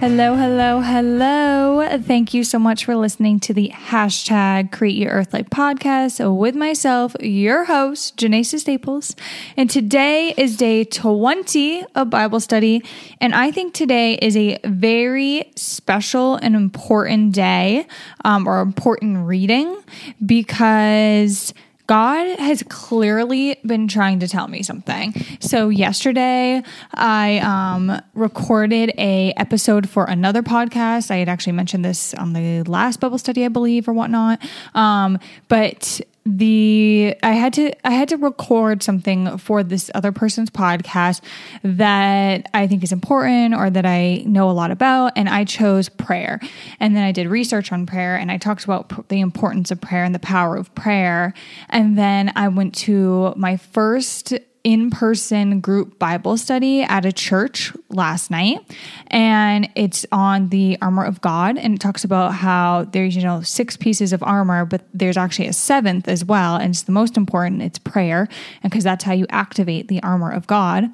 Hello, hello, hello. Thank you so much for listening to the hashtag Create Your Earth Light podcast with myself, your host, Janessa Staples. And today is day 20 of Bible study. And I think today is a very special and important day um, or important reading because God has clearly been trying to tell me something. So yesterday I um, recorded a episode for another podcast. I had actually mentioned this on the last Bible study, I believe, or whatnot. Um, but the I had to I had to record something for this other person's podcast that I think is important or that I know a lot about and I chose prayer. And then I did research on prayer and I talked about the importance of prayer and the power of prayer. And then I went to my first in person group Bible study at a church last night. And it's on the armor of God. And it talks about how there's, you know, six pieces of armor, but there's actually a seventh as well. And it's the most important, it's prayer. And because that's how you activate the armor of God.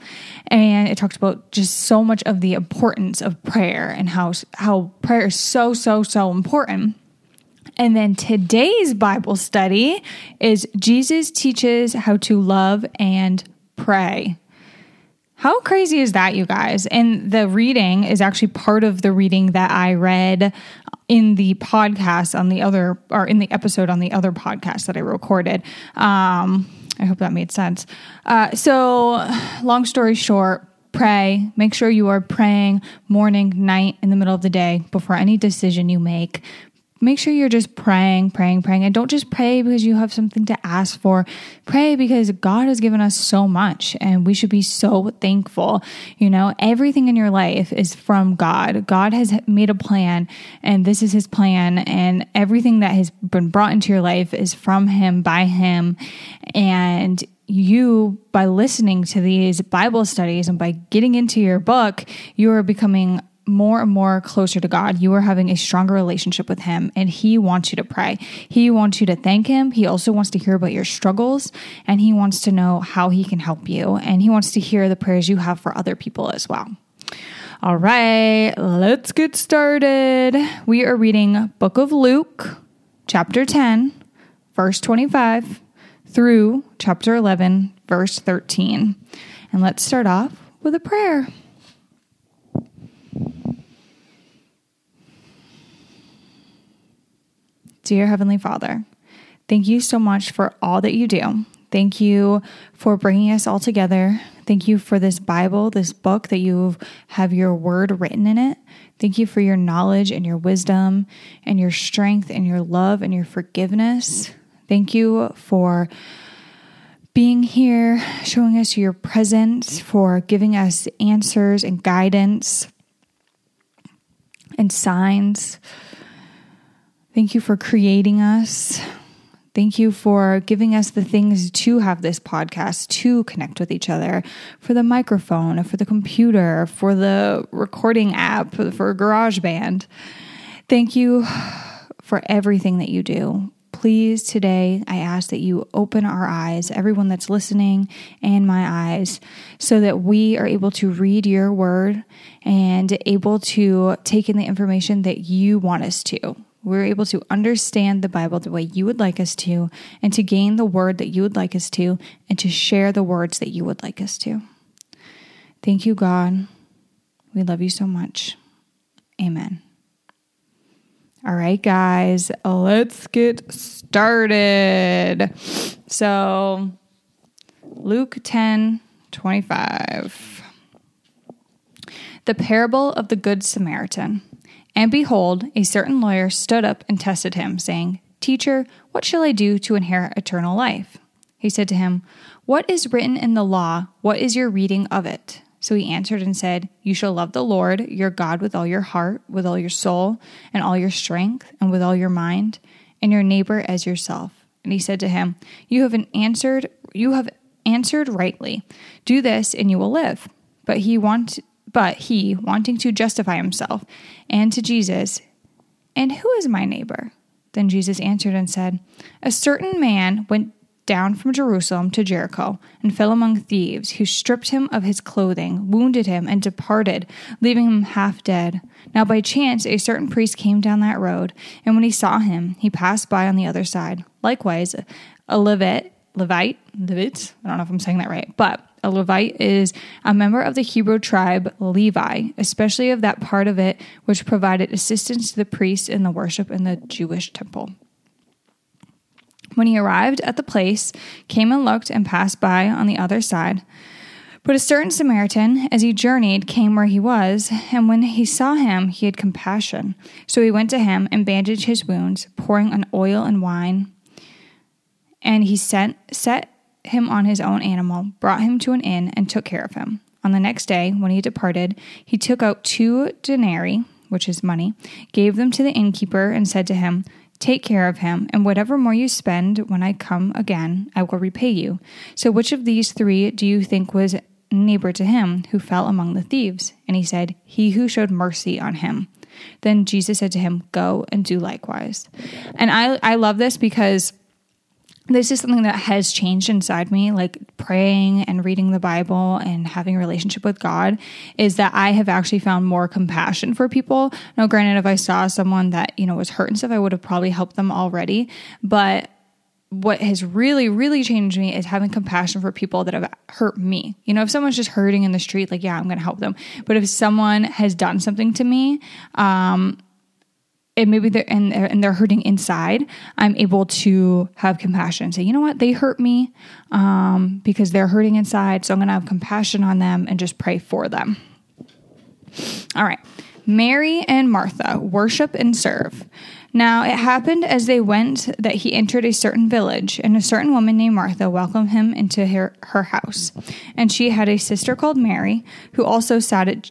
And it talks about just so much of the importance of prayer and how, how prayer is so, so, so important. And then today's Bible study is Jesus teaches how to love and pray. How crazy is that, you guys? And the reading is actually part of the reading that I read in the podcast on the other, or in the episode on the other podcast that I recorded. Um, I hope that made sense. Uh, so, long story short, pray. Make sure you are praying morning, night, in the middle of the day before any decision you make make sure you're just praying, praying, praying. And don't just pray because you have something to ask for. Pray because God has given us so much and we should be so thankful. You know, everything in your life is from God. God has made a plan and this is his plan. And everything that has been brought into your life is from him, by him. And you, by listening to these Bible studies and by getting into your book, you are becoming more and more closer to God. You are having a stronger relationship with Him, and He wants you to pray. He wants you to thank Him. He also wants to hear about your struggles, and He wants to know how He can help you. And He wants to hear the prayers you have for other people as well. All right, let's get started. We are reading Book of Luke, chapter 10, verse 25 through chapter 11, verse 13. And let's start off with a prayer. Dear Heavenly Father, thank you so much for all that you do. Thank you for bringing us all together. Thank you for this Bible, this book that you have your word written in it. Thank you for your knowledge and your wisdom and your strength and your love and your forgiveness. Thank you for being here, showing us your presence, for giving us answers and guidance and signs. Thank you for creating us. Thank you for giving us the things to have this podcast, to connect with each other, for the microphone, for the computer, for the recording app, for GarageBand. Thank you for everything that you do. Please, today, I ask that you open our eyes, everyone that's listening, and my eyes, so that we are able to read your word and able to take in the information that you want us to we're able to understand the Bible the way you would like us to, and to gain the word that you would like us to, and to share the words that you would like us to. Thank you, God. We love you so much. Amen. All right, guys, let's get started. So, Luke 10 25. The parable of the Good Samaritan. And behold, a certain lawyer stood up and tested him, saying, Teacher, what shall I do to inherit eternal life? He said to him, What is written in the law? What is your reading of it? So he answered and said, You shall love the Lord your God with all your heart, with all your soul, and all your strength, and with all your mind, and your neighbor as yourself. And he said to him, You have answered you have answered rightly. Do this and you will live. But he want but he, wanting to justify himself, and to Jesus, And who is my neighbor? Then Jesus answered and said, A certain man went down from Jerusalem to Jericho and fell among thieves, who stripped him of his clothing, wounded him, and departed, leaving him half dead. Now by chance a certain priest came down that road, and when he saw him, he passed by on the other side. Likewise, a Levite, Levite, Levite, I don't know if I'm saying that right, but a Levite is a member of the Hebrew tribe Levi, especially of that part of it which provided assistance to the priests in the worship in the Jewish temple. When he arrived at the place, came and looked and passed by on the other side. But a certain Samaritan, as he journeyed, came where he was, and when he saw him, he had compassion. So he went to him and bandaged his wounds, pouring on oil and wine. And he sent, set him on his own animal, brought him to an inn, and took care of him. On the next day, when he departed, he took out two denarii, which is money, gave them to the innkeeper, and said to him, Take care of him, and whatever more you spend when I come again, I will repay you. So, which of these three do you think was neighbor to him who fell among the thieves? And he said, He who showed mercy on him. Then Jesus said to him, Go and do likewise. And I, I love this because this is something that has changed inside me like praying and reading the bible and having a relationship with god is that i have actually found more compassion for people. Now granted if i saw someone that you know was hurt and stuff i would have probably helped them already. But what has really really changed me is having compassion for people that have hurt me. You know if someone's just hurting in the street like yeah i'm gonna help them. But if someone has done something to me um and maybe they're and, and they're hurting inside, I'm able to have compassion say, you know what, they hurt me um, because they're hurting inside. So I'm going to have compassion on them and just pray for them. All right. Mary and Martha worship and serve. Now it happened as they went that he entered a certain village, and a certain woman named Martha welcomed him into her, her house. And she had a sister called Mary, who also sat at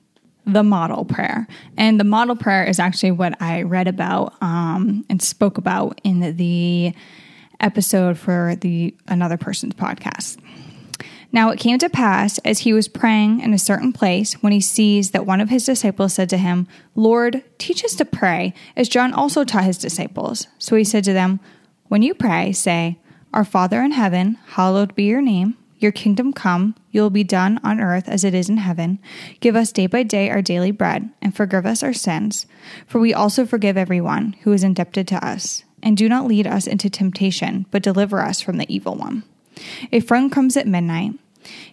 The model prayer. And the model prayer is actually what I read about um, and spoke about in the episode for the another person's podcast. Now it came to pass as he was praying in a certain place when he sees that one of his disciples said to him, Lord, teach us to pray, as John also taught his disciples. So he said to them, When you pray, say, Our Father in heaven, hallowed be your name. Your kingdom come, your will be done on earth as it is in heaven. Give us day by day our daily bread, and forgive us our sins, for we also forgive everyone who is indebted to us and do not lead us into temptation, but deliver us from the evil one. A friend comes at midnight.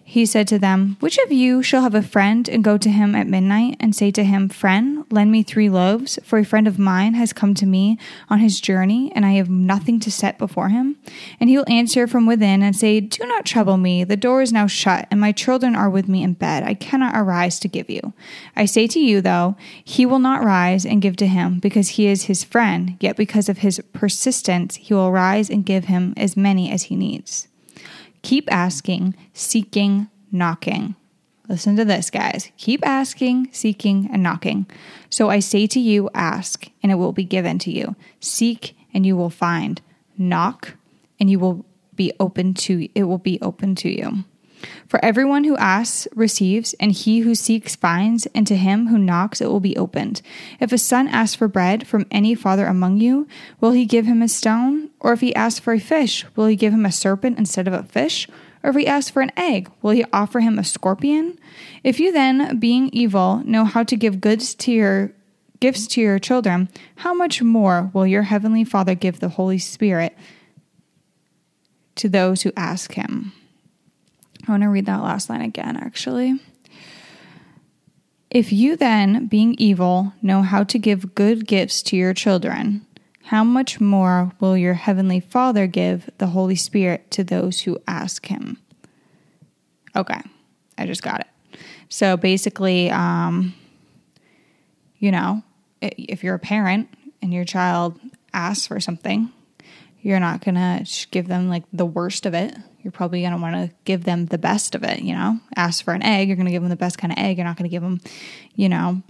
He said to them, Which of you shall have a friend and go to him at midnight and say to him, Friend, lend me three loaves, for a friend of mine has come to me on his journey, and I have nothing to set before him? And he will answer from within and say, Do not trouble me, the door is now shut, and my children are with me in bed. I cannot arise to give you. I say to you, though, he will not rise and give to him, because he is his friend, yet because of his persistence, he will rise and give him as many as he needs. Keep asking, seeking, knocking. Listen to this, guys. Keep asking, seeking, and knocking. So I say to you, ask, and it will be given to you. Seek, and you will find. Knock, and you will be open to it will be open to you. For everyone who asks receives, and he who seeks finds, and to him who knocks it will be opened. If a son asks for bread from any father among you, will he give him a stone? Or if he asks for a fish, will he give him a serpent instead of a fish? Or if he asks for an egg, will he offer him a scorpion? If you then, being evil, know how to give goods to your gifts to your children, how much more will your heavenly Father give the Holy Spirit to those who ask him? I want to read that last line again, actually. If you then, being evil, know how to give good gifts to your children, how much more will your heavenly Father give the Holy Spirit to those who ask him? Okay, I just got it. So basically, um, you know, if you're a parent and your child asks for something, you're not going to give them like the worst of it. You're probably going to want to give them the best of it, you know? Ask for an egg, you're going to give them the best kind of egg. You're not going to give them, you know,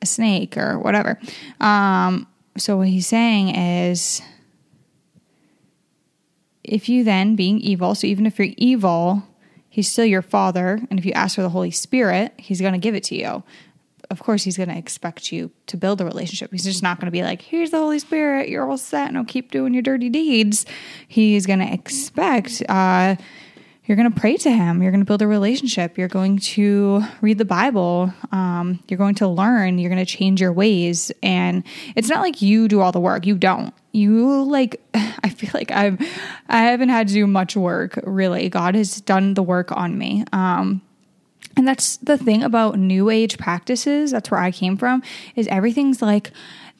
a snake or whatever. Um, so what he's saying is if you then being evil, so even if you're evil, he's still your father, and if you ask for the Holy Spirit, he's going to give it to you. Of course, he's going to expect you to build a relationship. He's just not going to be like, "Here's the Holy Spirit, you're all set, now keep doing your dirty deeds." He's going to expect uh, you're going to pray to him you're going to build a relationship you're going to read the bible um, you're going to learn you're going to change your ways and it's not like you do all the work you don't you like i feel like i've i haven't had to do much work really god has done the work on me um, and that's the thing about new age practices. That's where i came from is everything's like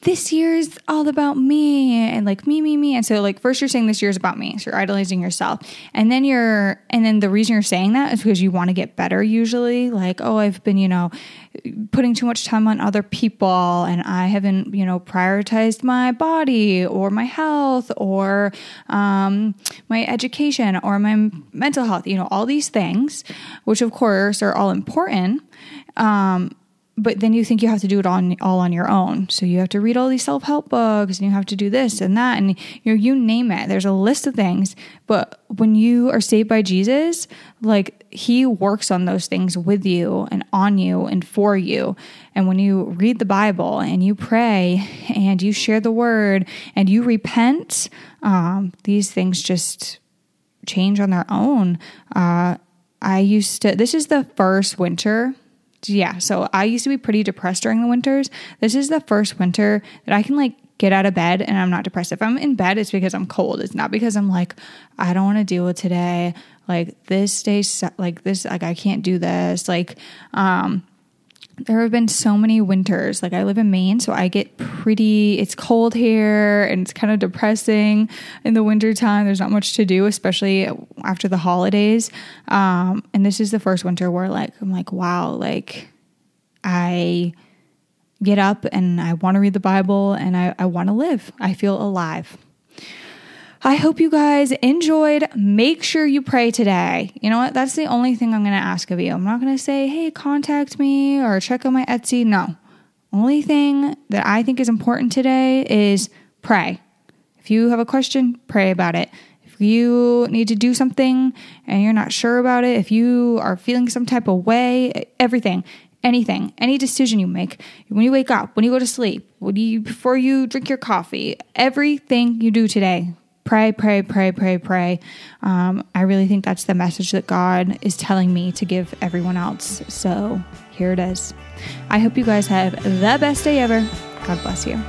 this year's all about me and like me, me, me. And so like first you're saying this year's about me. So you're idolizing yourself. And then you're and then the reason you're saying that is because you want to get better usually. Like, oh, I've been, you know, putting too much time on other people and I haven't, you know, prioritized my body or my health or um, my education or my mental health, you know, all these things, which of course are all important. Um, but then you think you have to do it on all on your own. So you have to read all these self help books, and you have to do this and that, and you know, you name it. There's a list of things. But when you are saved by Jesus, like He works on those things with you and on you and for you. And when you read the Bible and you pray and you share the Word and you repent, um, these things just change on their own. Uh, I used to. This is the first winter yeah, so I used to be pretty depressed during the winters. This is the first winter that I can like get out of bed and I'm not depressed. If I'm in bed, it's because I'm cold. It's not because I'm like, I don't want to deal with today. Like this day, like this, like I can't do this. Like, um, there have been so many winters. Like I live in Maine, so I get pretty it's cold here and it's kind of depressing in the wintertime. There's not much to do, especially after the holidays. Um, and this is the first winter where like I'm like, wow, like I get up and I want to read the Bible and I, I want to live. I feel alive. I hope you guys enjoyed. Make sure you pray today. You know what? That's the only thing I'm going to ask of you. I'm not going to say, hey, contact me or check out my Etsy. No. Only thing that I think is important today is pray. If you have a question, pray about it. If you need to do something and you're not sure about it, if you are feeling some type of way, everything, anything, any decision you make, when you wake up, when you go to sleep, when you before you drink your coffee, everything you do today, pray, pray, pray, pray, pray. Um, I really think that's the message that God is telling me to give everyone else. So here it is. I hope you guys have the best day ever. God bless you.